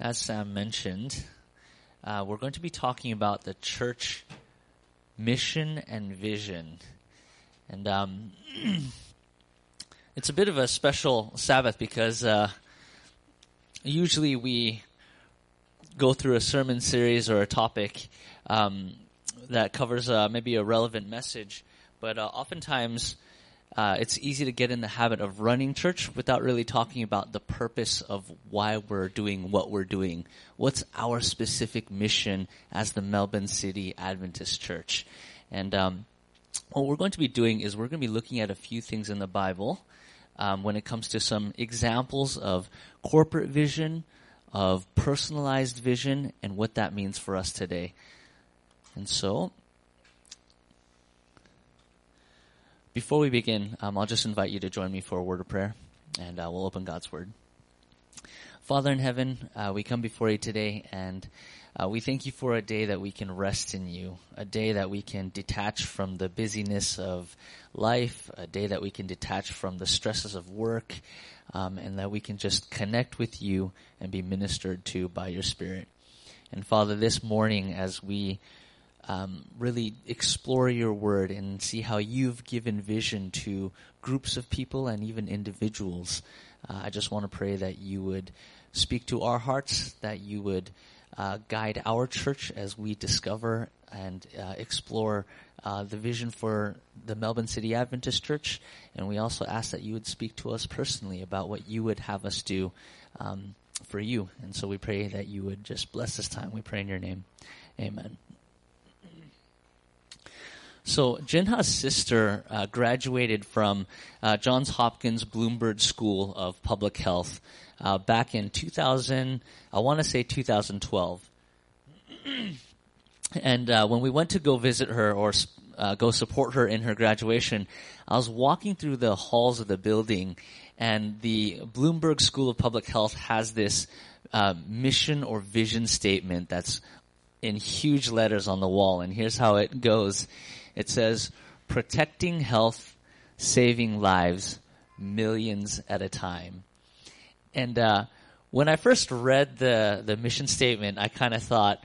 as Sam mentioned, uh, we're going to be talking about the church mission and vision. And um, it's a bit of a special Sabbath because uh, usually we go through a sermon series or a topic um, that covers uh, maybe a relevant message, but uh, oftentimes uh, it's easy to get in the habit of running church without really talking about the purpose of why we're doing what we're doing. What's our specific mission as the Melbourne City Adventist Church? And um, what we're going to be doing is we're going to be looking at a few things in the Bible um, when it comes to some examples of corporate vision, of personalized vision, and what that means for us today. And so, Before we begin, um, I'll just invite you to join me for a word of prayer, and uh, we'll open God's Word. Father in heaven, uh, we come before you today, and uh, we thank you for a day that we can rest in you, a day that we can detach from the busyness of life, a day that we can detach from the stresses of work, um, and that we can just connect with you and be ministered to by your Spirit. And Father, this morning as we um, really explore your word and see how you've given vision to groups of people and even individuals. Uh, I just want to pray that you would speak to our hearts, that you would uh, guide our church as we discover and uh, explore uh, the vision for the Melbourne City Adventist Church. And we also ask that you would speak to us personally about what you would have us do um, for you. And so we pray that you would just bless this time. We pray in your name. Amen. So Jinha's sister uh, graduated from uh, Johns Hopkins Bloomberg School of Public Health uh, back in 2000. I want to say 2012. and uh, when we went to go visit her or uh, go support her in her graduation, I was walking through the halls of the building, and the Bloomberg School of Public Health has this uh, mission or vision statement that's in huge letters on the wall. And here's how it goes. It says, protecting health, saving lives, millions at a time. And uh, when I first read the the mission statement, I kind of thought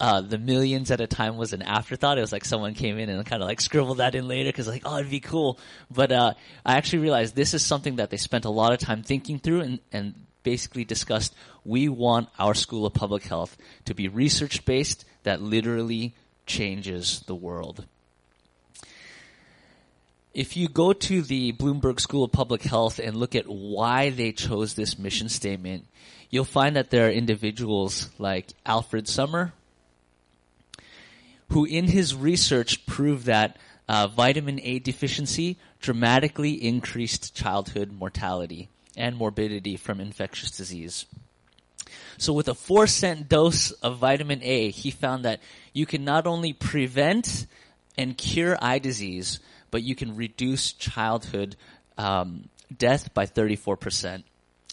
uh, the millions at a time was an afterthought. It was like someone came in and kind of like scribbled that in later because like, oh, it'd be cool. But uh, I actually realized this is something that they spent a lot of time thinking through and, and basically discussed. We want our School of Public Health to be research based that literally changes the world if you go to the Bloomberg School of Public Health and look at why they chose this mission statement, you'll find that there are individuals like Alfred Sommer, who in his research proved that uh, vitamin A deficiency dramatically increased childhood mortality and morbidity from infectious disease. So with a four cent dose of vitamin A, he found that you can not only prevent and cure eye disease, but you can reduce childhood um, death by 34%.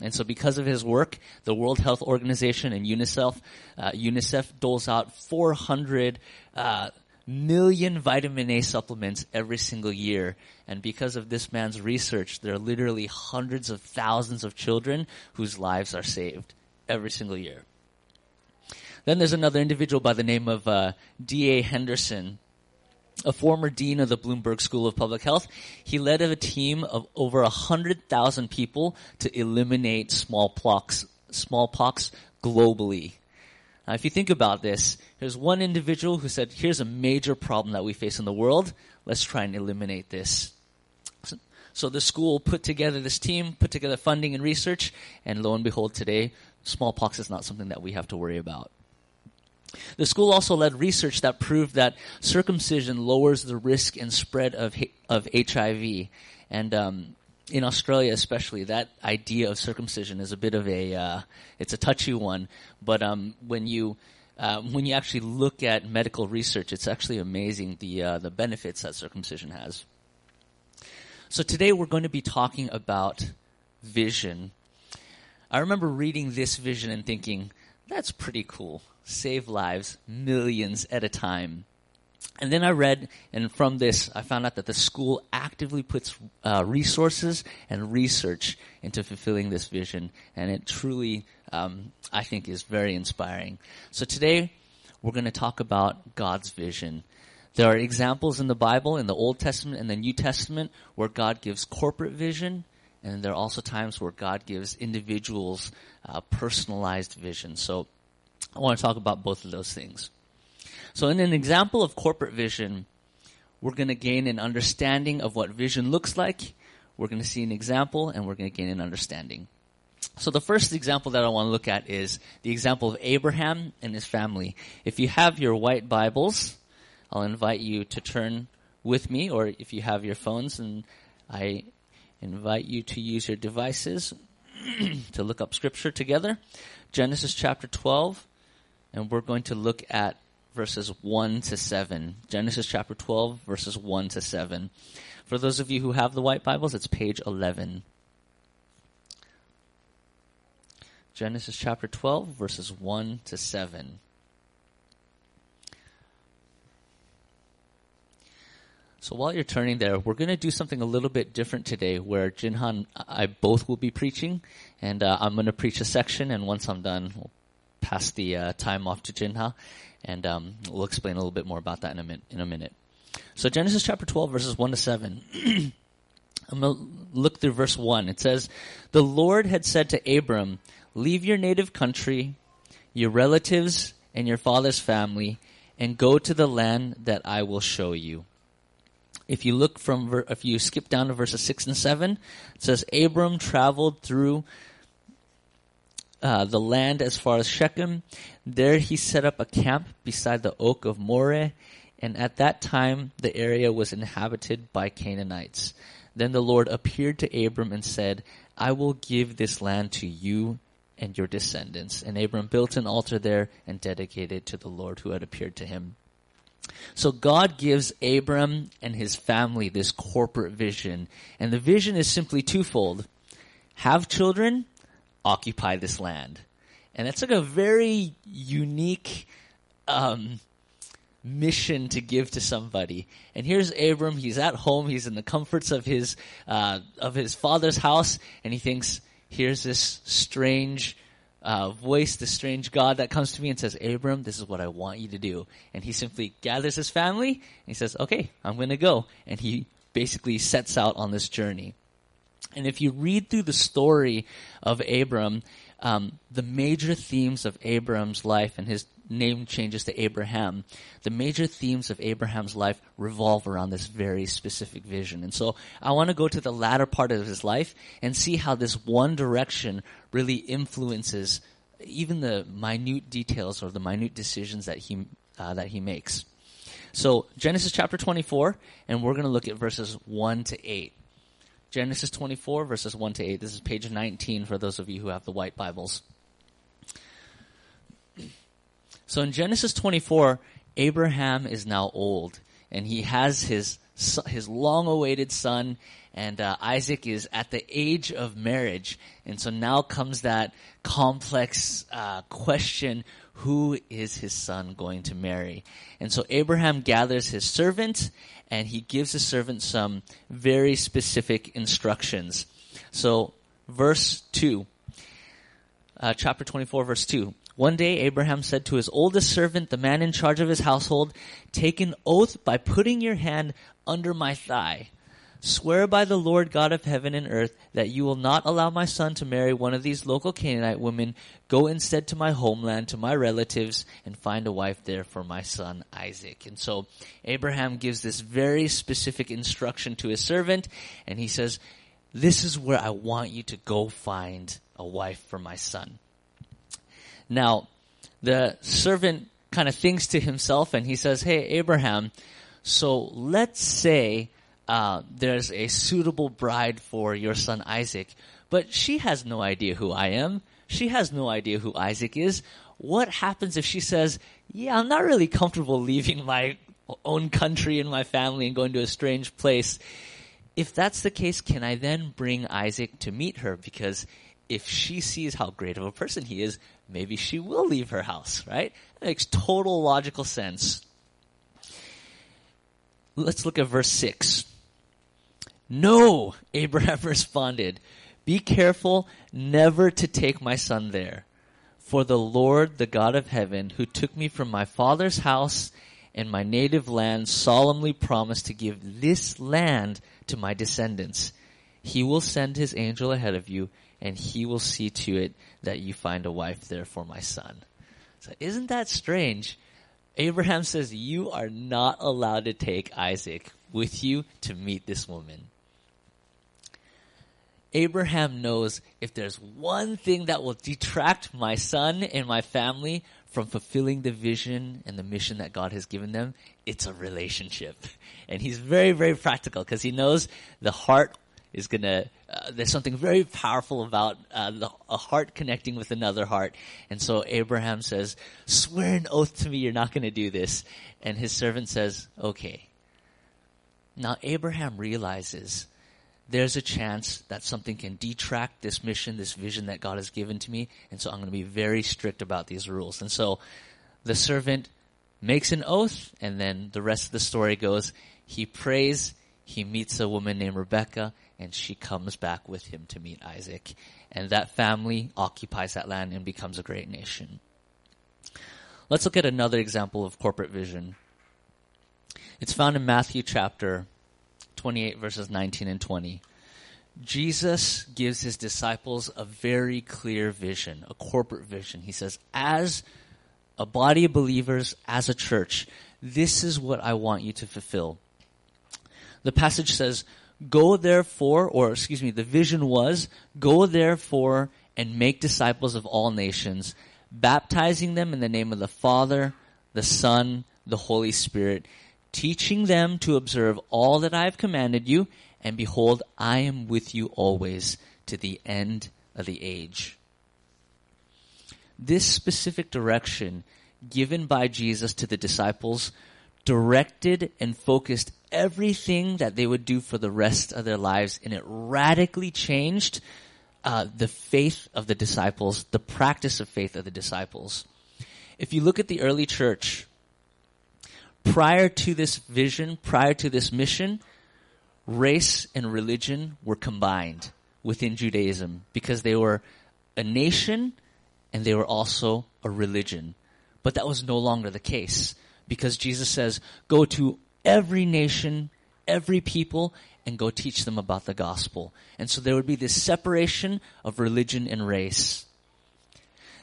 And so because of his work, the World Health Organization and UNICEF, uh, UNICEF doles out 400 uh, million vitamin A supplements every single year. And because of this man's research, there are literally hundreds of thousands of children whose lives are saved every single year. Then there's another individual by the name of uh, D.A. Henderson a former dean of the Bloomberg School of Public Health. He led a team of over 100,000 people to eliminate smallpox, smallpox globally. Now, if you think about this, there's one individual who said, here's a major problem that we face in the world. Let's try and eliminate this. So, so the school put together this team, put together funding and research, and lo and behold, today, smallpox is not something that we have to worry about. The school also led research that proved that circumcision lowers the risk and spread of of HIV, and um, in Australia especially, that idea of circumcision is a bit of a uh, it's a touchy one. But um, when you uh, when you actually look at medical research, it's actually amazing the uh, the benefits that circumcision has. So today we're going to be talking about vision. I remember reading this vision and thinking, that's pretty cool save lives millions at a time. And then I read, and from this, I found out that the school actively puts uh, resources and research into fulfilling this vision, and it truly, um, I think, is very inspiring. So today, we're going to talk about God's vision. There are examples in the Bible, in the Old Testament and the New Testament, where God gives corporate vision, and there are also times where God gives individuals uh, personalized vision. So I want to talk about both of those things. So in an example of corporate vision, we're going to gain an understanding of what vision looks like. We're going to see an example and we're going to gain an understanding. So the first example that I want to look at is the example of Abraham and his family. If you have your white Bibles, I'll invite you to turn with me, or if you have your phones, and I invite you to use your devices to look up scripture together. Genesis chapter 12, and we're going to look at verses 1 to 7. Genesis chapter 12, verses 1 to 7. For those of you who have the white Bibles, it's page 11. Genesis chapter 12, verses 1 to 7. So while you're turning there, we're going to do something a little bit different today where Jinha and I both will be preaching and uh, I'm going to preach a section and once I'm done, we'll pass the uh, time off to Jinha and um, we'll explain a little bit more about that in a, min- in a minute. So Genesis chapter 12 verses 1 to 7. I'm going to look through verse 1. It says, The Lord had said to Abram, Leave your native country, your relatives, and your father's family, and go to the land that I will show you. If you look from, ver- if you skip down to verses 6 and 7, it says, Abram traveled through uh, the land as far as Shechem. There he set up a camp beside the oak of Moreh, and at that time the area was inhabited by Canaanites. Then the Lord appeared to Abram and said, I will give this land to you and your descendants. And Abram built an altar there and dedicated it to the Lord who had appeared to him. So God gives Abram and his family this corporate vision. And the vision is simply twofold. Have children occupy this land. And that's like a very unique um, mission to give to somebody. And here's Abram. He's at home. He's in the comforts of his uh, of his father's house, and he thinks, "Here's this strange." Uh, voice, the strange God that comes to me and says, Abram, this is what I want you to do. And he simply gathers his family and he says, okay, I'm going to go. And he basically sets out on this journey. And if you read through the story of Abram, um, the major themes of Abram's life, and his name changes to Abraham, the major themes of Abraham's life revolve around this very specific vision. And so I want to go to the latter part of his life and see how this one direction really influences even the minute details or the minute decisions that he uh, that he makes. So Genesis chapter 24, and we're going to look at verses 1 to 8. Genesis 24 verses 1 to 8. This is page 19 for those of you who have the white Bibles. So in Genesis 24, Abraham is now old and he has his his long-awaited son and uh, Isaac is at the age of marriage. And so now comes that complex uh, question, who is his son going to marry? And so Abraham gathers his servant and he gives the servant some very specific instructions. So, verse 2, uh, chapter 24, verse 2. One day Abraham said to his oldest servant, the man in charge of his household, Take an oath by putting your hand under my thigh. Swear by the Lord God of heaven and earth that you will not allow my son to marry one of these local Canaanite women. Go instead to my homeland, to my relatives, and find a wife there for my son Isaac. And so Abraham gives this very specific instruction to his servant, and he says, this is where I want you to go find a wife for my son. Now, the servant kind of thinks to himself and he says, Hey, Abraham, so let's say uh, there's a suitable bride for your son Isaac, but she has no idea who I am. She has no idea who Isaac is. What happens if she says, yeah, I'm not really comfortable leaving my own country and my family and going to a strange place? If that's the case, can I then bring Isaac to meet her? Because if she sees how great of a person he is, maybe she will leave her house, right? That makes total logical sense. let's look at verse 6. No, Abraham responded, Be careful never to take my son there. For the Lord, the God of heaven, who took me from my father's house and my native land, solemnly promised to give this land to my descendants. He will send his angel ahead of you, and he will see to it that you find a wife there for my son. So isn't that strange? Abraham says, You are not allowed to take Isaac with you to meet this woman. Abraham knows if there's one thing that will detract my son and my family from fulfilling the vision and the mission that God has given them, it's a relationship. And he's very, very practical because he knows the heart is gonna, uh, there's something very powerful about uh, the, a heart connecting with another heart. And so Abraham says, swear an oath to me you're not gonna do this. And his servant says, okay. Now Abraham realizes there's a chance that something can detract this mission, this vision that God has given to me. And so I'm going to be very strict about these rules. And so the servant makes an oath and then the rest of the story goes, he prays, he meets a woman named Rebecca and she comes back with him to meet Isaac. And that family occupies that land and becomes a great nation. Let's look at another example of corporate vision. It's found in Matthew chapter 28 verses 19 and 20. Jesus gives his disciples a very clear vision, a corporate vision. He says, as a body of believers, as a church, this is what I want you to fulfill. The passage says, go therefore, or excuse me, the vision was, go therefore and make disciples of all nations, baptizing them in the name of the Father, the Son, the Holy Spirit, teaching them to observe all that I have commanded you, and behold, I am with you always to the end of the age. This specific direction given by Jesus to the disciples directed and focused everything that they would do for the rest of their lives, and it radically changed uh, the faith of the disciples, the practice of faith of the disciples. If you look at the early church, prior to this vision, prior to this mission, race and religion were combined within Judaism because they were a nation and they were also a religion. But that was no longer the case because Jesus says, go to every nation, every people, and go teach them about the gospel. And so there would be this separation of religion and race.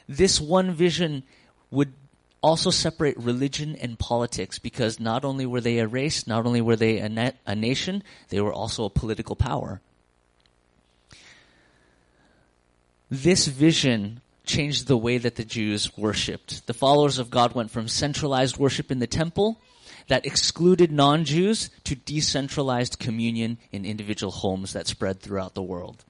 This one vision would also separate religion and politics because not only were they a race, not only were they a, na- a nation, they were also a political power. This vision changed the way that the Jews worshipped. The followers of God went from centralized worship in the temple that excluded non-Jews to decentralized communion in individual homes that spread throughout the world.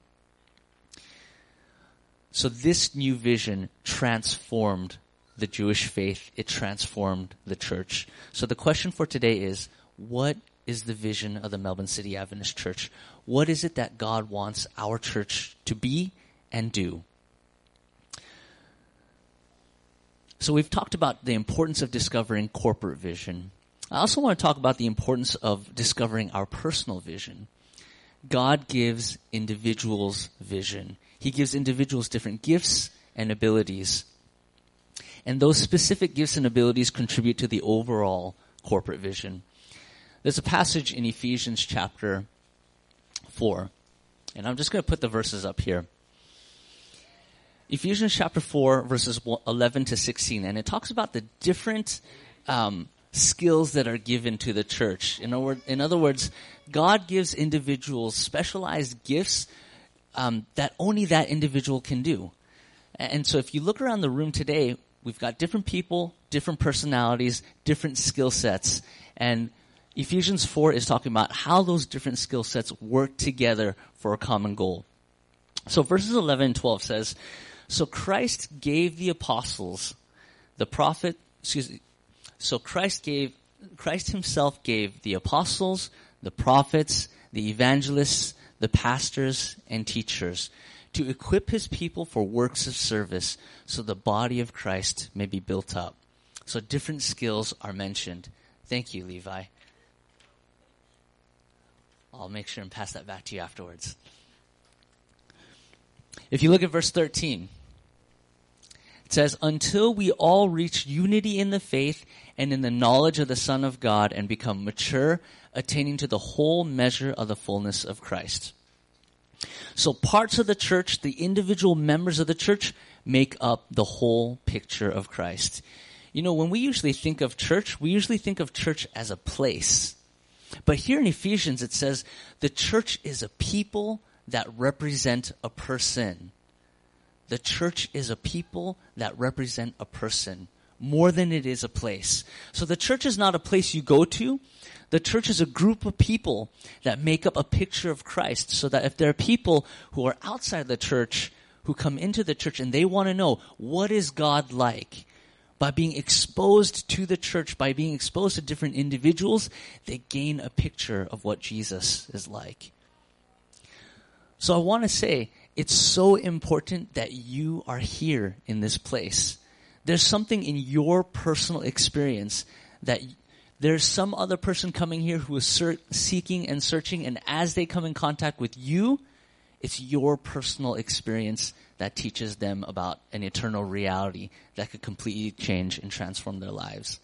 So this new vision transformed the Jewish faith, it transformed the church. So the question for today is, what is the vision of the Melbourne City Adventist Church? What is it that God wants our church to be and do? So we've talked about the importance of discovering corporate vision. I also want to talk about the importance of discovering our personal vision. God gives individuals vision. He gives individuals different gifts and abilities. And those specific gifts and abilities contribute to the overall corporate vision. There's a passage in Ephesians chapter 4, and I'm just going to put the verses up here. Ephesians chapter 4, verses 11 to 16, and it talks about the different um, skills that are given to the church. In, word, in other words, God gives individuals specialized gifts um, that only that individual can do. And so if you look around the room today, we've got different people, different personalities, different skill sets. And Ephesians 4 is talking about how those different skill sets work together for a common goal. So verses 11 and 12 says, So Christ gave the apostles, the prophet, excuse me, so Christ gave, Christ himself gave the apostles, the prophets, the evangelists, the pastors, and teachers to equip his people for works of service so the body of Christ may be built up. So different skills are mentioned. Thank you, Levi. I'll make sure and pass that back to you afterwards. If you look at verse 13, it says, Until we all reach unity in the faith and in the knowledge of the Son of God and become mature, attaining to the whole measure of the fullness of Christ. So parts of the church, the individual members of the church, make up the whole picture of Christ. You know, when we usually think of church, we usually think of church as a place. But here in Ephesians, it says the church is a people that represent a person. The church is a people that represent a person more than it is a place. So the church is not a place you go to. The church is a group of people that make up a picture of Christ so that if there are people who are outside the church who come into the church and they want to know what is God like, by being exposed to the church, by being exposed to different individuals, they gain a picture of what Jesus is like. So I want to say it's so important that you are here in this place. There's something in your personal experience that there's some other person coming here who is ser- seeking and searching, and as they come in contact with you, it's your personal experience that teaches them about an eternal reality that could completely change and transform their lives.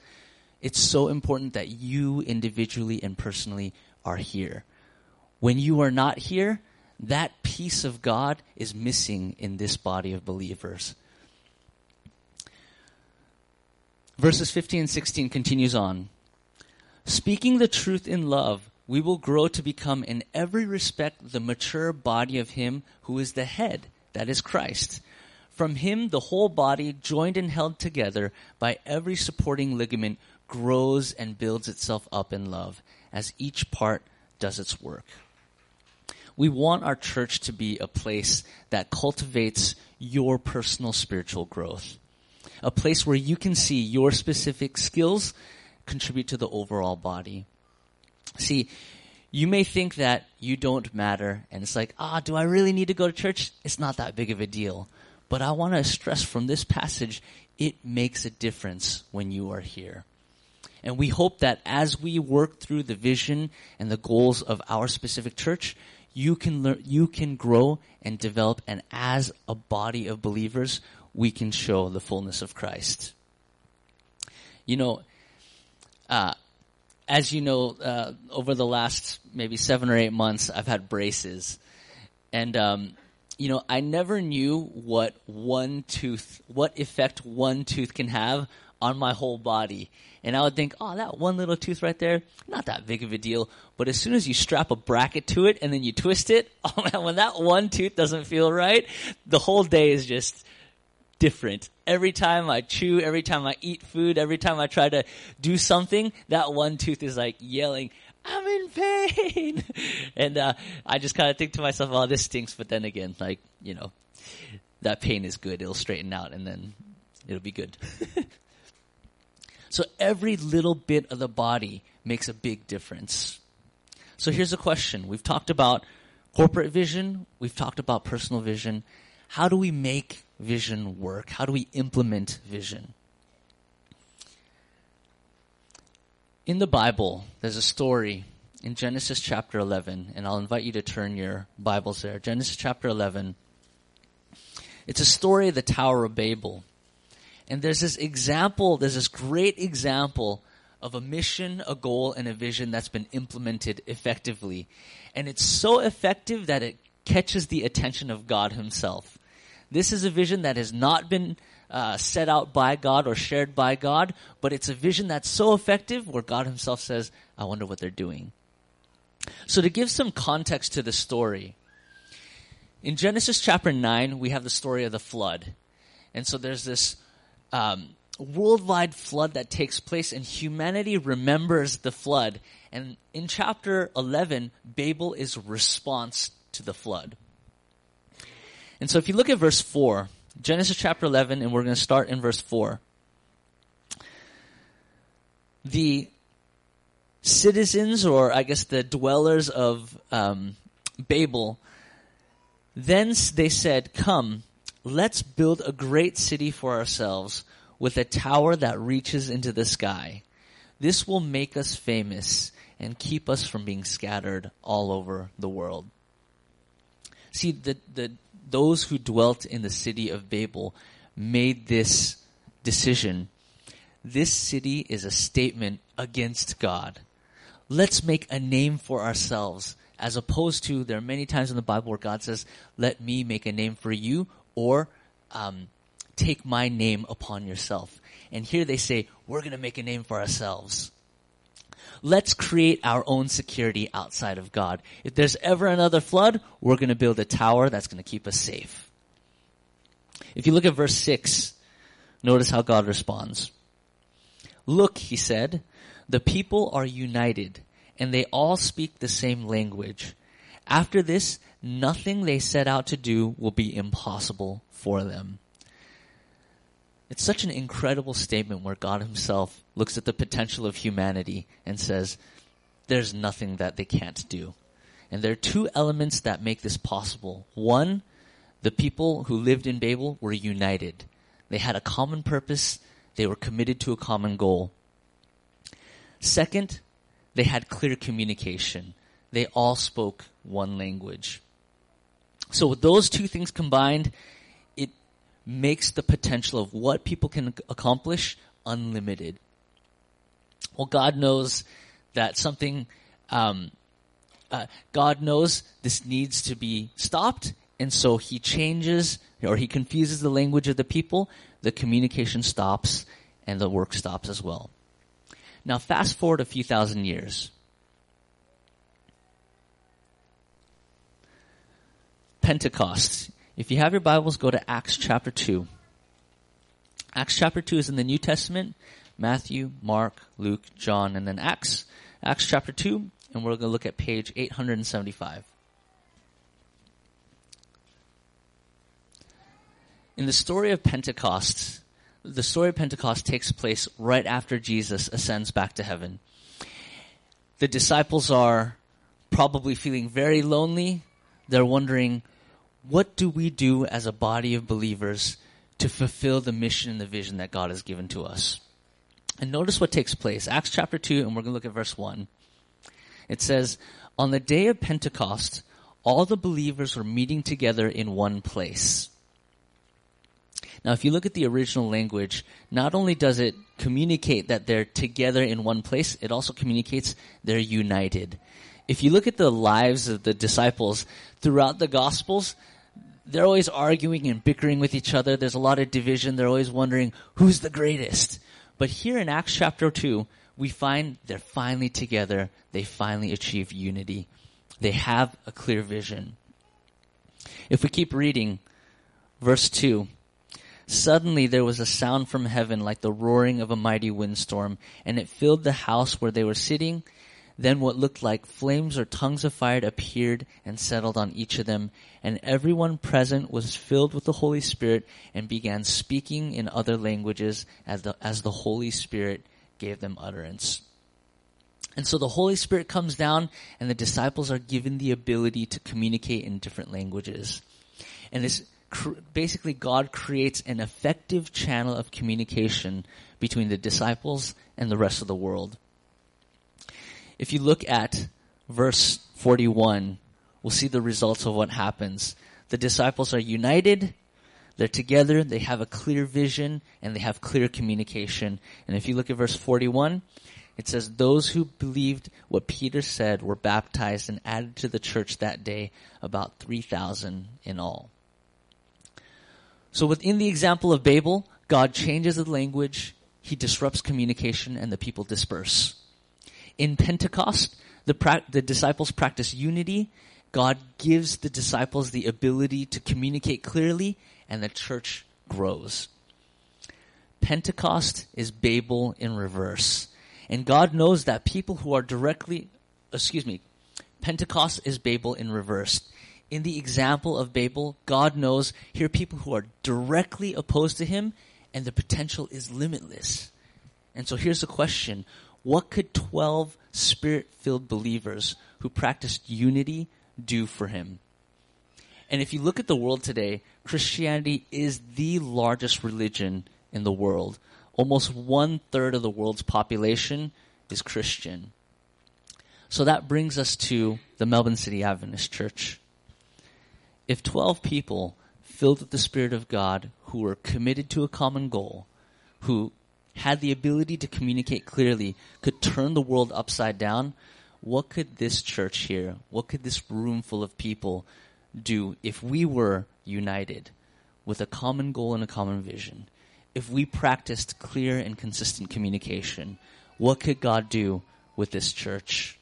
It's so important that you individually and personally are here. When you are not here, that piece of God is missing in this body of believers. Verses 15 and 16 continues on. Speaking the truth in love, we will grow to become in every respect the mature body of Him who is the head, that is Christ. From Him, the whole body, joined and held together by every supporting ligament, grows and builds itself up in love as each part does its work. We want our church to be a place that cultivates your personal spiritual growth. A place where you can see your specific skills contribute to the overall body. See, you may think that you don't matter and it's like, ah, do I really need to go to church? It's not that big of a deal. But I want to stress from this passage, it makes a difference when you are here. And we hope that as we work through the vision and the goals of our specific church, you can learn, you can grow and develop, and as a body of believers, we can show the fullness of Christ. You know, uh, as you know, uh, over the last maybe seven or eight months, I've had braces, and um, you know, I never knew what one tooth, what effect one tooth can have on my whole body. And I would think, oh, that one little tooth right there, not that big of a deal. But as soon as you strap a bracket to it and then you twist it, oh man, when that one tooth doesn't feel right, the whole day is just different. Every time I chew, every time I eat food, every time I try to do something, that one tooth is like yelling, I'm in pain. and uh, I just kind of think to myself, oh, this stinks. But then again, like, you know, that pain is good. It'll straighten out and then it'll be good. So every little bit of the body makes a big difference. So here's a question. We've talked about corporate vision. We've talked about personal vision. How do we make vision work? How do we implement vision? In the Bible, there's a story in Genesis chapter 11, and I'll invite you to turn your Bibles there. Genesis chapter 11. It's a story of the Tower of Babel. And there's this example, there's this great example of a mission, a goal, and a vision that's been implemented effectively. And it's so effective that it catches the attention of God Himself. This is a vision that has not been uh, set out by God or shared by God, but it's a vision that's so effective where God Himself says, I wonder what they're doing. So, to give some context to the story, in Genesis chapter 9, we have the story of the flood. And so there's this um, worldwide flood that takes place, and humanity remembers the flood. And in chapter 11, Babel is response to the flood. And so if you look at verse 4, Genesis chapter 11, and we're going to start in verse 4. The citizens, or I guess the dwellers of um, Babel, then they said, Come, let's build a great city for ourselves with a tower that reaches into the sky. This will make us famous, and keep us from being scattered all over the world. See, the, the, those who dwelt in the city of Babel made this decision. This city is a statement against God. Let's make a name for ourselves as opposed to there are many times in the Bible where God says, "Let me make a name for you," or um, "Take my name upon yourself." And here they say, "We're going to make a name for ourselves." Let's create our own security outside of God. If there's ever another flood, we're going to build a tower that's going to keep us safe. If you look at verse 6, notice how God responds. Look, he said, the people are united and they all speak the same language. After this, nothing they set out to do will be impossible for them. It's such an incredible statement where God himself looks at the potential of humanity and says, there's nothing that they can't do. And there are two elements that make this possible. One, the people who lived in Babel were united. They had a common purpose. They were committed to a common goal. Second, they had clear communication. They all spoke one language. So with those two things combined, makes the potential of what people can accomplish unlimited. Well, God knows that something, um, uh, God knows this needs to be stopped, and so He changes or He confuses the language of the people. The communication stops, and the work stops as well. Now, fast forward a few thousand years. Pentecost. If you have your Bibles, go to Acts chapter 2. Acts chapter 2 is in the New Testament. Matthew, Mark, Luke, John, and then Acts. Acts chapter 2, and we're going to look at page 875. In the story of Pentecost, the story of Pentecost takes place right after Jesus ascends back to heaven. The disciples are probably feeling very lonely. They're wondering, what do we do as a body of believers to fulfill the mission and the vision that God has given to us? And notice what takes place. Acts chapter 2, and we're going to look at verse 1. It says, On the day of Pentecost, all the believers were meeting together in one place. Now, if you look at the original language, not only does it communicate that they're together in one place, it also communicates they're united. If you look at the lives of the disciples throughout the Gospels, they're always arguing and bickering with each other. There's a lot of division. They're always wondering who's the greatest. But here in Acts chapter 2, we find they're finally together. They finally achieve unity. They have a clear vision. If we keep reading, verse 2, Suddenly there was a sound from heaven like the roaring of a mighty windstorm, and it filled the house where they were sitting. Then what looked like flames or tongues of fire appeared and settled on each of them, and everyone present was filled with the Holy Spirit and began speaking in other languages as the, as the Holy Spirit gave them utterance. And so the Holy Spirit comes down and the disciples are given the ability to communicate in different languages. And this basically God creates an effective channel of communication between the disciples and the rest of the world. If you look at verse 41, we'll see the results of what happens. The disciples are united, they're together, they have a clear vision, and they have clear communication. And if you look at verse 41, it says, Those who believed what Peter said were baptized and added to the church that day, about 3,000 in all. So within the example of Babel, God changes the language, he disrupts communication, and the people disperse. In Pentecost, the, pra- the disciples practice unity. God gives the disciples the ability to communicate clearly, and the church grows. Pentecost is Babel in reverse. And God knows that people who are directly, excuse me, Pentecost is Babel in reverse in the example of Babel, God knows here are people who are directly opposed to him and the potential is limitless. And so here's the question. What could 12 spirit-filled believers who practiced unity do for him? And if you look at the world today, Christianity is the largest religion in the world. Almost one third of the world's population is Christian. So that brings us to the Melbourne City Adventist Church. If 12 people filled with the Spirit of God who were committed to a common goal, who had the ability to communicate clearly, could turn the world upside down, what could this church here, what could this room full of people do if we were united with a common goal and a common vision? If we practiced clear and consistent communication, what could God do with this church?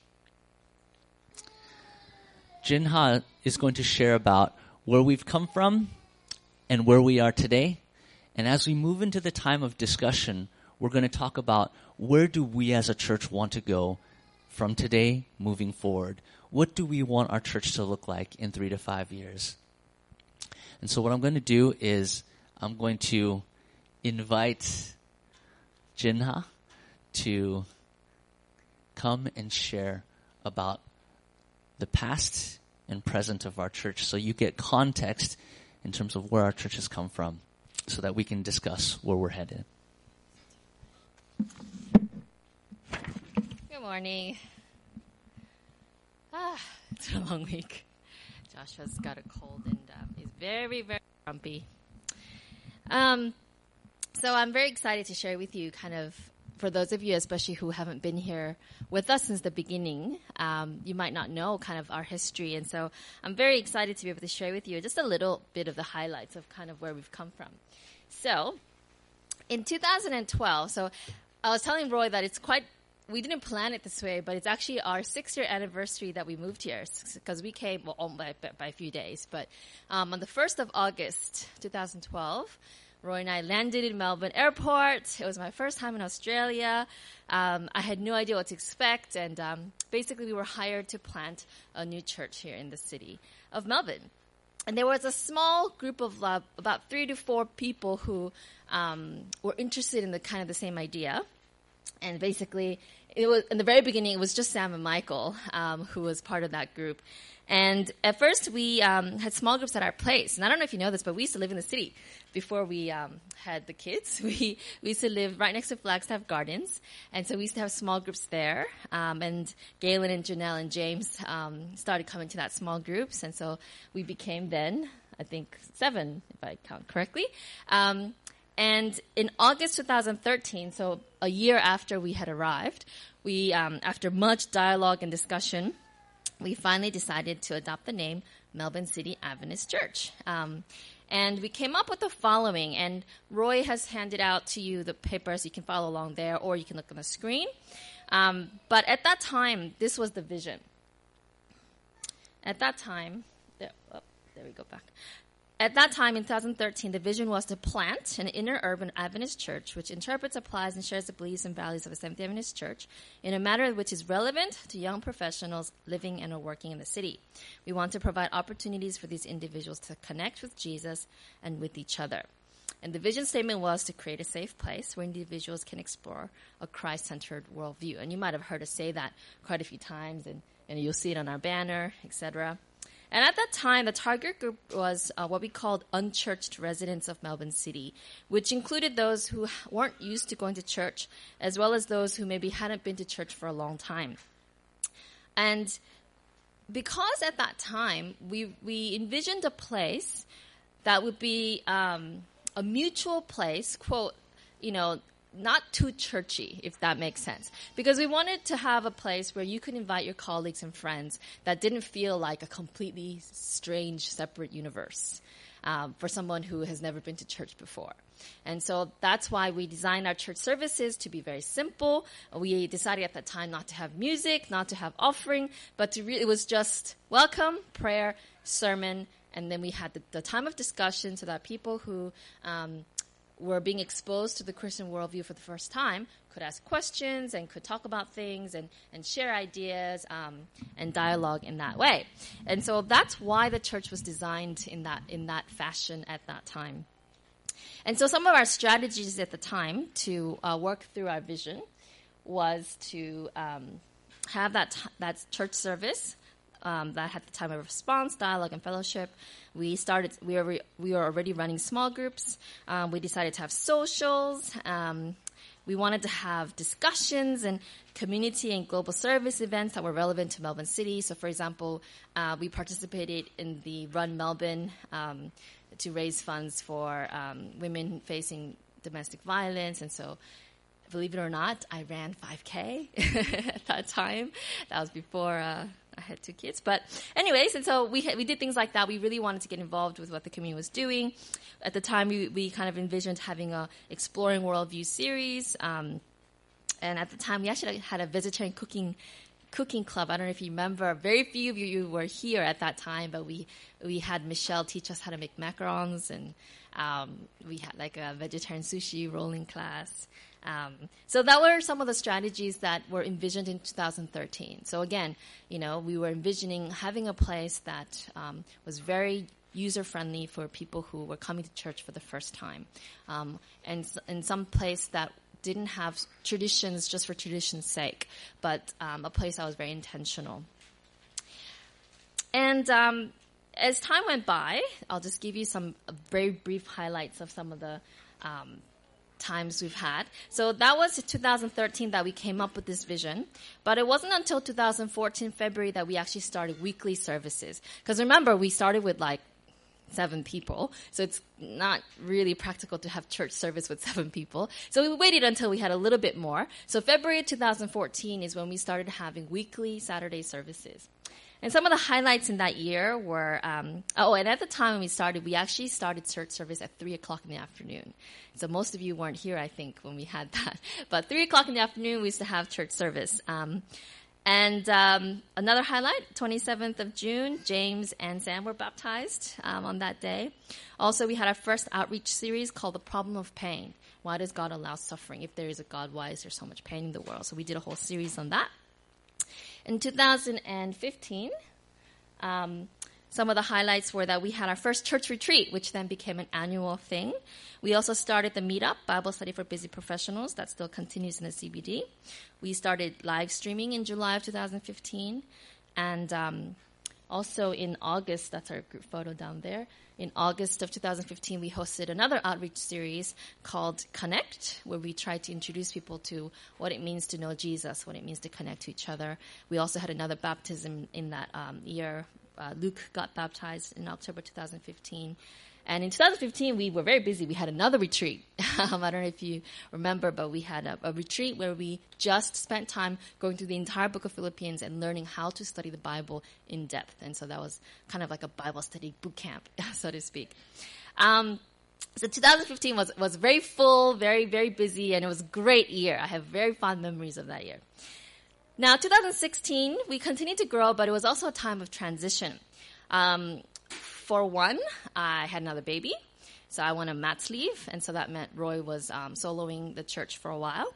Jinha is going to share about where we've come from and where we are today. And as we move into the time of discussion, we're going to talk about where do we as a church want to go from today moving forward? What do we want our church to look like in three to five years? And so what I'm going to do is I'm going to invite Jinha to come and share about the past and present of our church so you get context in terms of where our church has come from so that we can discuss where we're headed. Good morning. Ah, it's been a long week. Joshua's got a cold and um, he's very, very grumpy. Um, so I'm very excited to share with you kind of for those of you, especially who haven't been here with us since the beginning, um, you might not know kind of our history. And so I'm very excited to be able to share with you just a little bit of the highlights of kind of where we've come from. So in 2012, so I was telling Roy that it's quite we didn't plan it this way, but it's actually our six year anniversary that we moved here because we came well, by, by, a few days. But um, on the 1st of August 2012, Roy and I landed in Melbourne Airport. It was my first time in Australia. Um, I had no idea what to expect, and um, basically, we were hired to plant a new church here in the city of Melbourne. And there was a small group of uh, about three to four people who um, were interested in the kind of the same idea. And basically, it was in the very beginning. It was just Sam and Michael um, who was part of that group. And at first, we um, had small groups at our place. And I don't know if you know this, but we used to live in the city before we um, had the kids. We we used to live right next to Flagstaff Gardens, and so we used to have small groups there. Um, and Galen and Janelle and James um, started coming to that small groups, and so we became then I think seven, if I count correctly. Um, and in August 2013, so a year after we had arrived, we um, after much dialogue and discussion we finally decided to adopt the name Melbourne City Adventist Church. Um, and we came up with the following, and Roy has handed out to you the papers. You can follow along there, or you can look on the screen. Um, but at that time, this was the vision. At that time, there, oh, there we go back. At that time in 2013, the vision was to plant an inner urban Adventist church which interprets, applies, and shares the beliefs and values of a Seventh Adventist church in a manner which is relevant to young professionals living and or working in the city. We want to provide opportunities for these individuals to connect with Jesus and with each other. And the vision statement was to create a safe place where individuals can explore a Christ centered worldview. And you might have heard us say that quite a few times, and, and you'll see it on our banner, etc. And at that time, the target group was uh, what we called unchurched residents of Melbourne City, which included those who weren't used to going to church, as well as those who maybe hadn't been to church for a long time. And because at that time we we envisioned a place that would be um, a mutual place, quote, you know, not too churchy, if that makes sense. Because we wanted to have a place where you could invite your colleagues and friends that didn't feel like a completely strange, separate universe um, for someone who has never been to church before. And so that's why we designed our church services to be very simple. We decided at that time not to have music, not to have offering, but to re- it was just welcome, prayer, sermon, and then we had the, the time of discussion so that people who um, were being exposed to the Christian worldview for the first time could ask questions and could talk about things and, and share ideas um, and dialogue in that way. And so that's why the church was designed in that in that fashion at that time. And so some of our strategies at the time to uh, work through our vision was to um, have that t- that church service um, that had the time of response, dialogue, and fellowship. We started. We were we were already running small groups. Um, we decided to have socials. Um, we wanted to have discussions and community and global service events that were relevant to Melbourne City. So, for example, uh, we participated in the Run Melbourne um, to raise funds for um, women facing domestic violence, and so believe it or not, I ran 5K at that time. That was before uh, I had two kids. But anyways, and so we we did things like that. We really wanted to get involved with what the community was doing. At the time, we, we kind of envisioned having a exploring worldview series. Um, and at the time, we actually had a vegetarian cooking cooking club. I don't know if you remember. Very few of you were here at that time, but we we had Michelle teach us how to make macarons, and um, we had like a vegetarian sushi rolling class. Um, so that were some of the strategies that were envisioned in 2013. So again, you know, we were envisioning having a place that um, was very user friendly for people who were coming to church for the first time, um, and in some place that didn't have traditions just for tradition's sake, but um, a place that was very intentional. And um, as time went by, I'll just give you some very brief highlights of some of the um, times we've had. So that was 2013 that we came up with this vision. But it wasn't until 2014 February that we actually started weekly services. Because remember, we started with like seven people. So it's not really practical to have church service with seven people. So we waited until we had a little bit more. So February 2014 is when we started having weekly Saturday services. And some of the highlights in that year were, um, oh, and at the time when we started, we actually started church service at three o'clock in the afternoon. So most of you weren't here, I think, when we had that. But three o'clock in the afternoon, we used to have church service. Um, and um, another highlight, 27th of June, James and Sam were baptized um, on that day. Also, we had our first outreach series called The Problem of Pain. Why does God allow suffering? If there is a God, why is there so much pain in the world? So we did a whole series on that. In 2015, um, some of the highlights were that we had our first church retreat, which then became an annual thing. We also started the Meetup, Bible Study for Busy Professionals, that still continues in the CBD. We started live streaming in July of 2015. And um, also in August, that's our group photo down there, in August of 2015, we hosted another outreach series called Connect, where we tried to introduce people to what it means to know Jesus, what it means to connect to each other. We also had another baptism in that um, year. Uh, Luke got baptized in October 2015. And in 2015, we were very busy. We had another retreat. um, I don't know if you remember, but we had a, a, retreat where we just spent time going through the entire book of Philippians and learning how to study the Bible in depth. And so that was kind of like a Bible study boot camp, so to speak. Um, so 2015 was, was very full, very, very busy, and it was a great year. I have very fond memories of that year. Now, 2016, we continued to grow, but it was also a time of transition. Um, for one, I had another baby, so I went on mat's leave, and so that meant Roy was um, soloing the church for a while.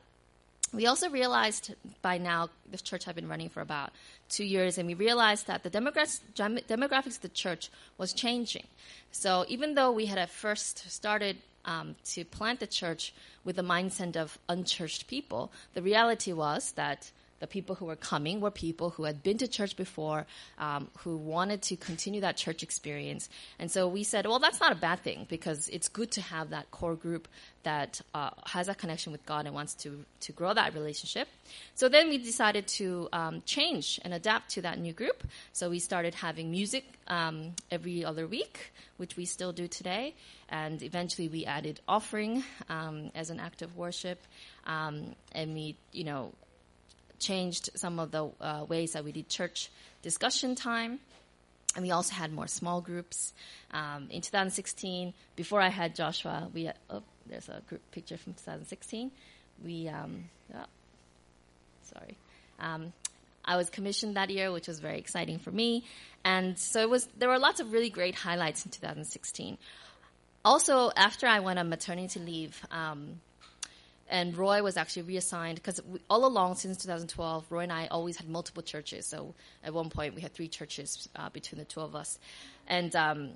We also realized by now the church had been running for about two years, and we realized that the demographics, demographics of the church was changing. So even though we had at first started um, to plant the church with the mindset of unchurched people, the reality was that the people who were coming were people who had been to church before, um, who wanted to continue that church experience. And so we said, well, that's not a bad thing because it's good to have that core group that uh, has a connection with God and wants to, to grow that relationship. So then we decided to um, change and adapt to that new group. So we started having music um, every other week, which we still do today. And eventually we added offering um, as an act of worship. Um, and we, you know, changed some of the uh, ways that we did church discussion time. And we also had more small groups. Um, in 2016, before I had Joshua, we had, oh, there's a group picture from 2016. We, um, oh, sorry. Um, I was commissioned that year, which was very exciting for me. And so it was, there were lots of really great highlights in 2016. Also, after I went on maternity leave, um, and Roy was actually reassigned because all along since 2012, Roy and I always had multiple churches. So at one point, we had three churches uh, between the two of us, and um,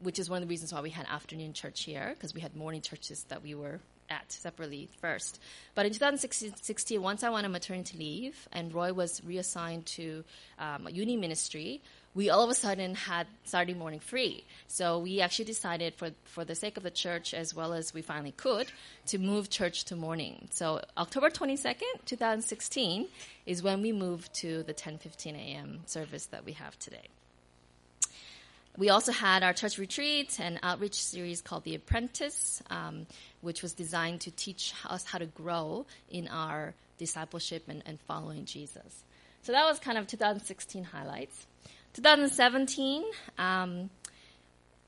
which is one of the reasons why we had afternoon church here because we had morning churches that we were at separately first. But in 2016, once I went on maternity leave and Roy was reassigned to um, a uni ministry, we all of a sudden had Saturday morning free. So we actually decided for, for the sake of the church as well as we finally could to move church to morning. So October 22nd, 2016 is when we moved to the 10:15 a.m. service that we have today. We also had our church retreat and outreach series called The Apprentice, um, which was designed to teach us how to grow in our discipleship and, and following Jesus. So that was kind of 2016 highlights. 2017, um,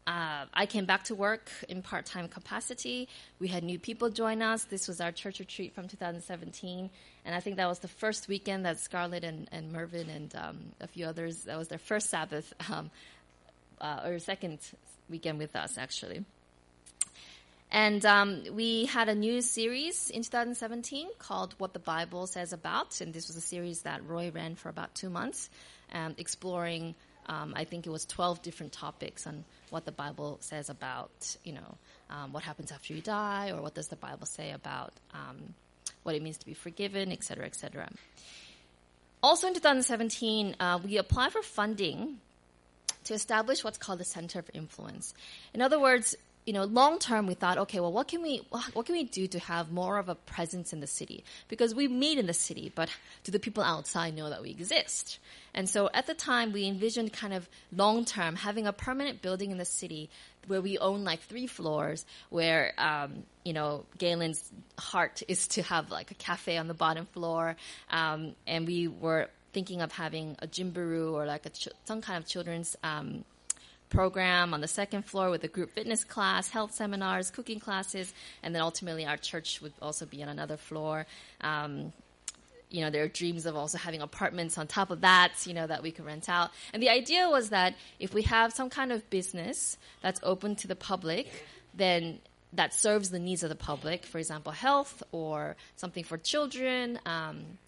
uh, I came back to work in part time capacity. We had new people join us. This was our church retreat from 2017. And I think that was the first weekend that Scarlett and, and Mervyn and um, a few others, that was their first Sabbath, um, uh, or second weekend with us, actually. And um, we had a new series in 2017 called What the Bible Says About. And this was a series that Roy ran for about two months, um, exploring, um, I think it was 12 different topics on what the Bible says about, you know, um, what happens after you die, or what does the Bible say about um, what it means to be forgiven, et cetera, et cetera. Also in 2017, uh, we applied for funding to establish what's called the Center of Influence. In other words, you know, long term, we thought, okay, well, what can we what can we do to have more of a presence in the city? Because we meet in the city, but do the people outside know that we exist? And so, at the time, we envisioned kind of long term having a permanent building in the city where we own like three floors, where um, you know Galen's heart is to have like a cafe on the bottom floor, um, and we were thinking of having a gymboree or like ch- some kind of children's um, program on the second floor with a group fitness class, health seminars, cooking classes, and then ultimately our church would also be on another floor. Um, you know, there are dreams of also having apartments on top of that, you know, that we could rent out. And the idea was that if we have some kind of business that's open to the public, then that serves the needs of the public, for example, health or something for children, um,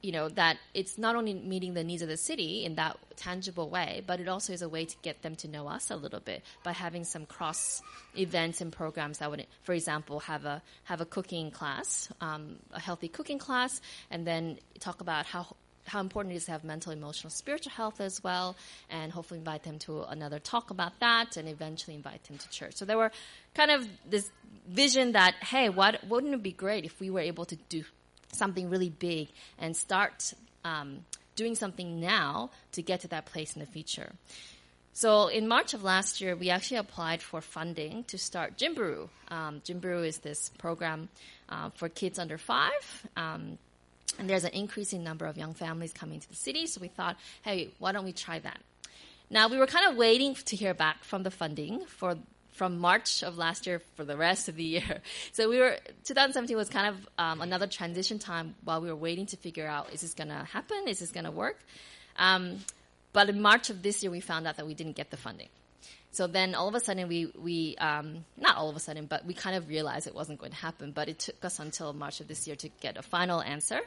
you know, that it's not only meeting the needs of the city in that tangible way, but it also is a way to get them to know us a little bit by having some cross events and programs that would, for example, have a have a cooking class, um, a healthy cooking class, and then talk about how how important it is to have mental, emotional, spiritual health as well, and hopefully invite them to another talk about that, and eventually invite them to church. So there were kind of this vision that hey, what wouldn't it be great if we were able to do something really big and start um, doing something now to get to that place in the future. So in March of last year, we actually applied for funding to start Gymboree. Um, is this program uh, for kids under five. Um, and there's an increasing number of young families coming to the city, so we thought, hey, why don't we try that? Now, we were kind of waiting to hear back from the funding for from March of last year for the rest of the year. So we were 2017 was kind of um, another transition time while we were waiting to figure out is this going to happen? Is this going to work? Um, but in March of this year, we found out that we didn't get the funding. So then all of a sudden we, we um, not all of a sudden, but we kind of realized it wasn't going to happen. But it took us until March of this year to get a final answer.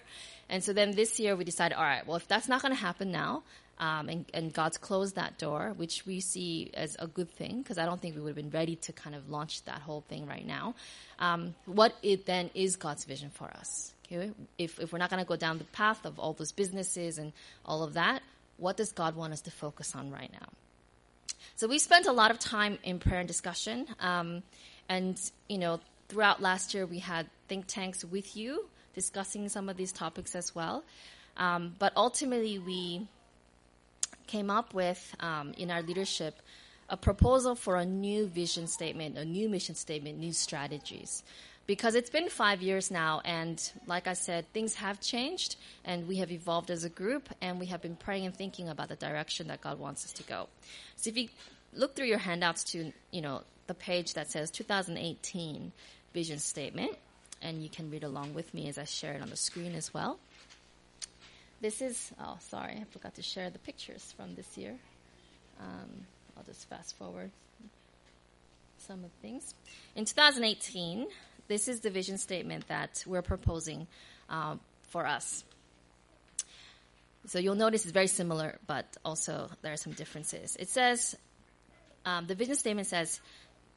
And so then this year we decided, all right, well, if that's not going to happen now, um, and, and, God's closed that door, which we see as a good thing because I don't think we would have been ready to kind of launch that whole thing right now. Um, what it then is God's vision for us? Okay? If, if we're not going to go down the path of all those businesses and all of that, what does God want us to focus on right now? So we spent a lot of time in prayer and discussion, um, and you know, throughout last year we had think tanks with you discussing some of these topics as well. Um, but ultimately, we came up with um, in our leadership a proposal for a new vision statement, a new mission statement, new strategies. Because it's been five years now, and like I said, things have changed, and we have evolved as a group, and we have been praying and thinking about the direction that God wants us to go. So if you look through your handouts to, you know, the page that says 2018 vision statement, and you can read along with me as I share it on the screen as well. This is, oh, sorry, I forgot to share the pictures from this year. Um, I'll just fast forward some of the things. In 2018, this is the vision statement that we're proposing um, for us. So you'll notice it's very similar, but also there are some differences. It says, um, the vision statement says,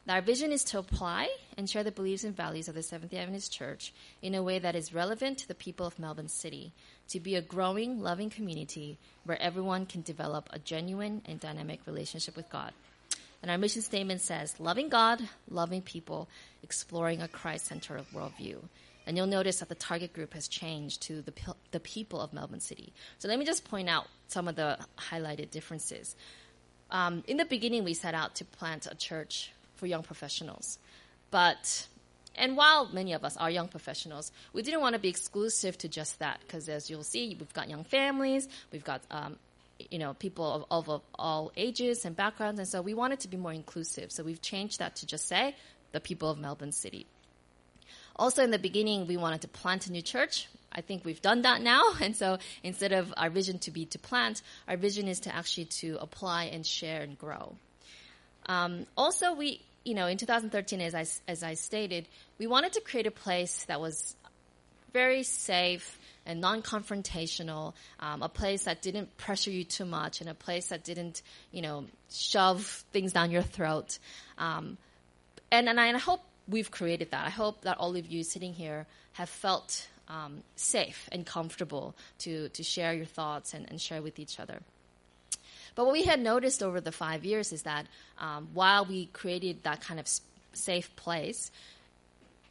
Our vision is to apply and share the beliefs and values of the Seventh day Adventist Church in a way that is relevant to the people of Melbourne City, to be a growing, loving community where everyone can develop a genuine and dynamic relationship with God. And our mission statement says, loving God, loving people, exploring a Christ centered worldview. And you'll notice that the target group has changed to the, the people of Melbourne City. So let me just point out some of the highlighted differences. Um, in the beginning, we set out to plant a church for young professionals. But, and while many of us are young professionals, we didn't want to be exclusive to just that because as you'll see, we've got young families, we've got, um, you know, people of, of, all ages and backgrounds, and so we wanted to be more inclusive. So we've changed that to just say the people of Melbourne City. Also, in the beginning, we wanted to plant a new church. I think we've done that now. And so instead of our vision to be to plant, our vision is to actually to apply and share and grow. Um, also, we, you know, in 2013, as I, as I stated, we wanted to create a place that was very safe and non-confrontational, um, a place that didn't pressure you too much, and a place that didn't, you know, shove things down your throat. Um, and and I, hope we've created that. I hope that all of you sitting here have felt um, safe and comfortable to to share your thoughts and, and share with each other. But what we had noticed over the five years is that um, while we created that kind of safe place,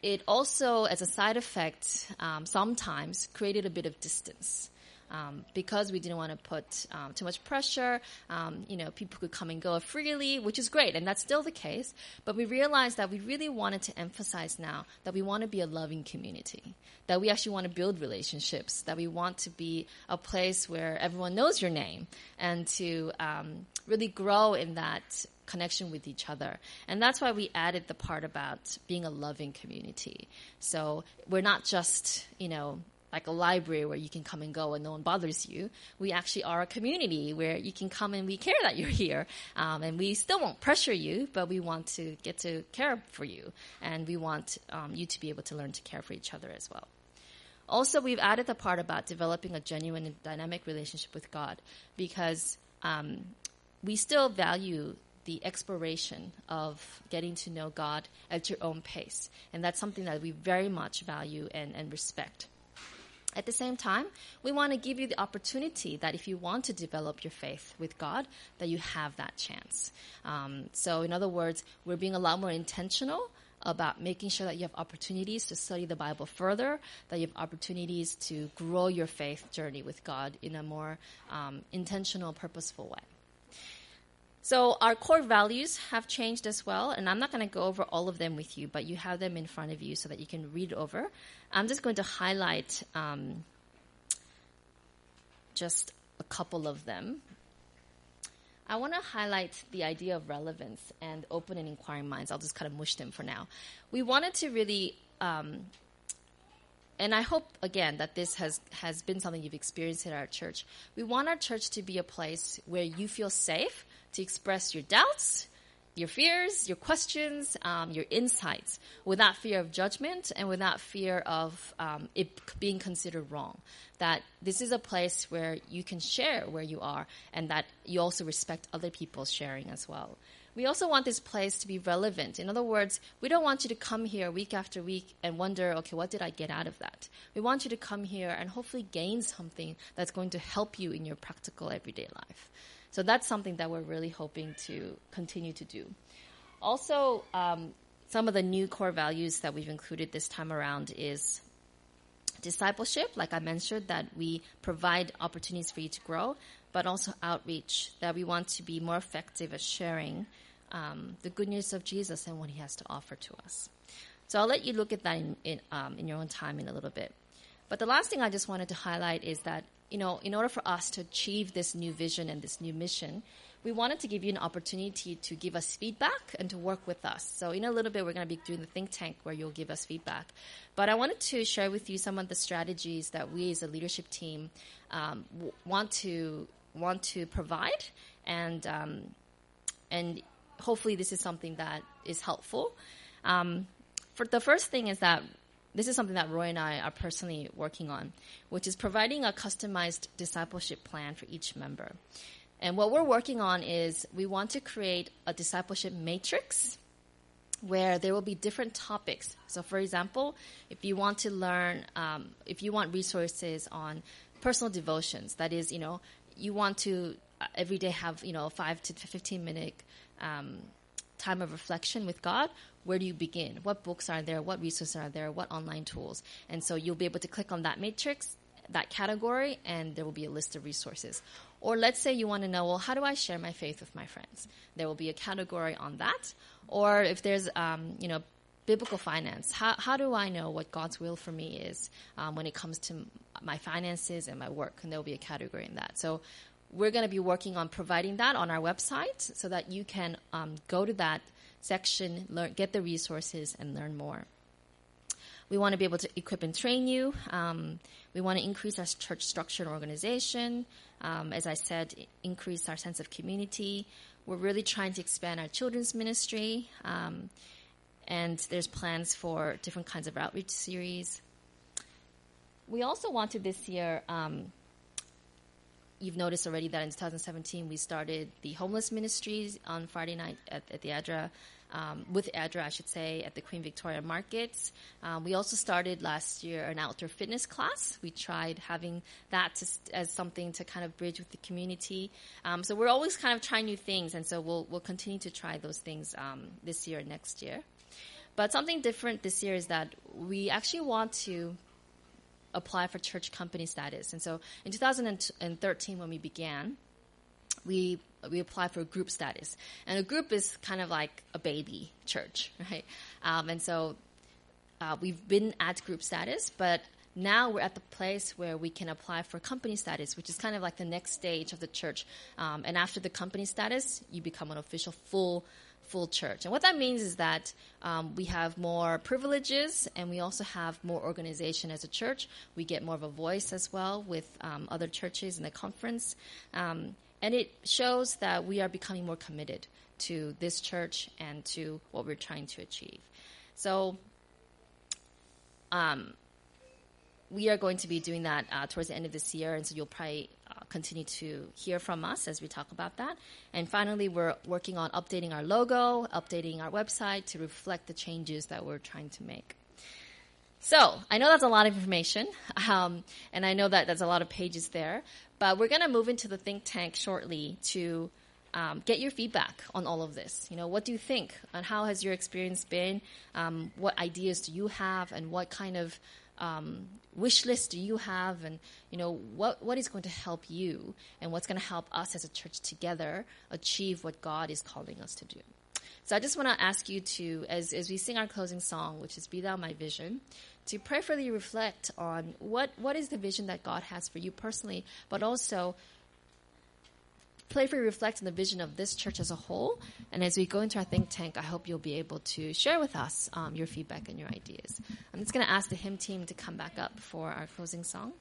it also, as a side effect, um, sometimes created a bit of distance. Um, because we didn't want to put um, too much pressure. Um, you know, people could come and go freely, which is great, and that's still the case. But we realized that we really wanted to emphasize now that we want to be a loving community, that we actually want to build relationships, that we want to be a place where everyone knows your name, and to um, really grow in that connection with each other. And that's why we added the part about being a loving community. So we're not just, you know, like a library where you can come and go and no one bothers you. We actually are a community where you can come and we care that you're here. Um, and we still won't pressure you, but we want to get to care for you. And we want um, you to be able to learn to care for each other as well. Also, we've added the part about developing a genuine and dynamic relationship with God because um, we still value the exploration of getting to know God at your own pace. And that's something that we very much value and, and respect. At the same time, we want to give you the opportunity that if you want to develop your faith with God, that you have that chance. Um, so, in other words, we're being a lot more intentional about making sure that you have opportunities to study the Bible further, that you have opportunities to grow your faith journey with God in a more um, intentional, purposeful way. So our core values have changed as well, and I'm not going to go over all of them with you, but you have them in front of you so that you can read over. I'm just going to highlight um, just a couple of them. I want to highlight the idea of relevance and open and inquiring minds. I'll just kind of mush them for now. We wanted to really, um, and I hope again that this has has been something you've experienced at our church. We want our church to be a place where you feel safe to express your doubts, your fears, your questions, um, your insights without fear of judgment and without fear of um, it being considered wrong. That this is a place where you can share where you are and that you also respect other people's sharing as well. We also want this place to be relevant. In other words, we don't want you to come here week after week and wonder, okay, what did I get out of that? We want you to come here and hopefully gain something that's going to help you in your practical everyday life. So that's something that we're really hoping to continue to do. Also, um, some of the new core values that we've included this time around is discipleship, like I mentioned, that we provide opportunities for you to grow, but also outreach, that we want to be more effective at sharing um, the good news of Jesus and what he has to offer to us. So I'll let you look at that in, in, um, in your own time in a little bit. But the last thing I just wanted to highlight is that you know, in order for us to achieve this new vision and this new mission, we wanted to give you an opportunity to give us feedback and to work with us. So in a little bit, we're going to be doing the think tank where you'll give us feedback. But I wanted to share with you some of the strategies that we as a leadership team um, w- want to want to provide, and um, and hopefully this is something that is helpful. Um, for the first thing is that this is something that Roy and I are personally working on, which is providing a customized discipleship plan for each member. And what we're working on is we want to create a discipleship matrix where there will be different topics. So, for example, if you want to learn, um, if you want resources on personal devotions, that is, you know, you want to uh, every day have, you know, five to 15 minute um, time of reflection with God, where do you begin? What books are there? What resources are there? What online tools? And so you'll be able to click on that matrix, that category, and there will be a list of resources. Or let's say you want to know, well, how do I share my faith with my friends? There will be a category on that. Or if there's, um, you know, biblical finance, how, how do I know what God's will for me is um, when it comes to my finances and my work? And there will be a category in that. So we're going to be working on providing that on our website so that you can um, go to that section, learn, get the resources, and learn more. We want to be able to equip and train you. Um, we want to increase our church structure and organization. Um, as I said, increase our sense of community. We're really trying to expand our children's ministry. Um, and there's plans for different kinds of outreach series. We also wanted this year um, you've noticed already that in 2017 we started the homeless ministries on Friday night at, at the ADRA, um, with ADRA, I should say, at the Queen Victoria Markets. Um, we also started last year an outdoor fitness class. We tried having that to, as something to kind of bridge with the community. Um, so we're always kind of trying new things, and so we'll we'll continue to try those things um, this year and next year. But something different this year is that we actually want to apply for church company status. And so in 2013, when we began, we we applied for group status, and a group is kind of like a baby church, right? Um, and so uh, we've been at group status, but now we're at the place where we can apply for company status, which is kind of like the next stage of the church. Um, and after the company status, you become an official full full church. And what that means is that um, we have more privileges and we also have more organization as a church. We get more of a voice as well with um, other churches in the conference. Um, and it shows that we are becoming more committed to this church and to what we're trying to achieve. So, um, we are going to be doing that uh, towards the end of this year, and so you'll probably continue to hear from us as we talk about that. And finally, we're working on updating our logo, updating our website to reflect the changes that we're trying to make. So I know that's a lot of information, um, and I know that there's a lot of pages there, but we're going to move into the think tank shortly to um, get your feedback on all of this. You know, what do you think, and how has your experience been? Um, what ideas do you have, and what kind of um, wish list do you have? And you know what what is going to help you? And what's going to help us as a church together achieve what god is calling us to do? So i just want to ask you to as, as we sing our closing song which is be thou my vision to prayerfully reflect on what what is the vision that god has for you personally but also playfully reflect on the vision of this church as a whole. And as we go into our think tank, I hope you'll be able to share with us um, your feedback and your ideas. I'm just going to ask the hymn team to come back up for our closing song.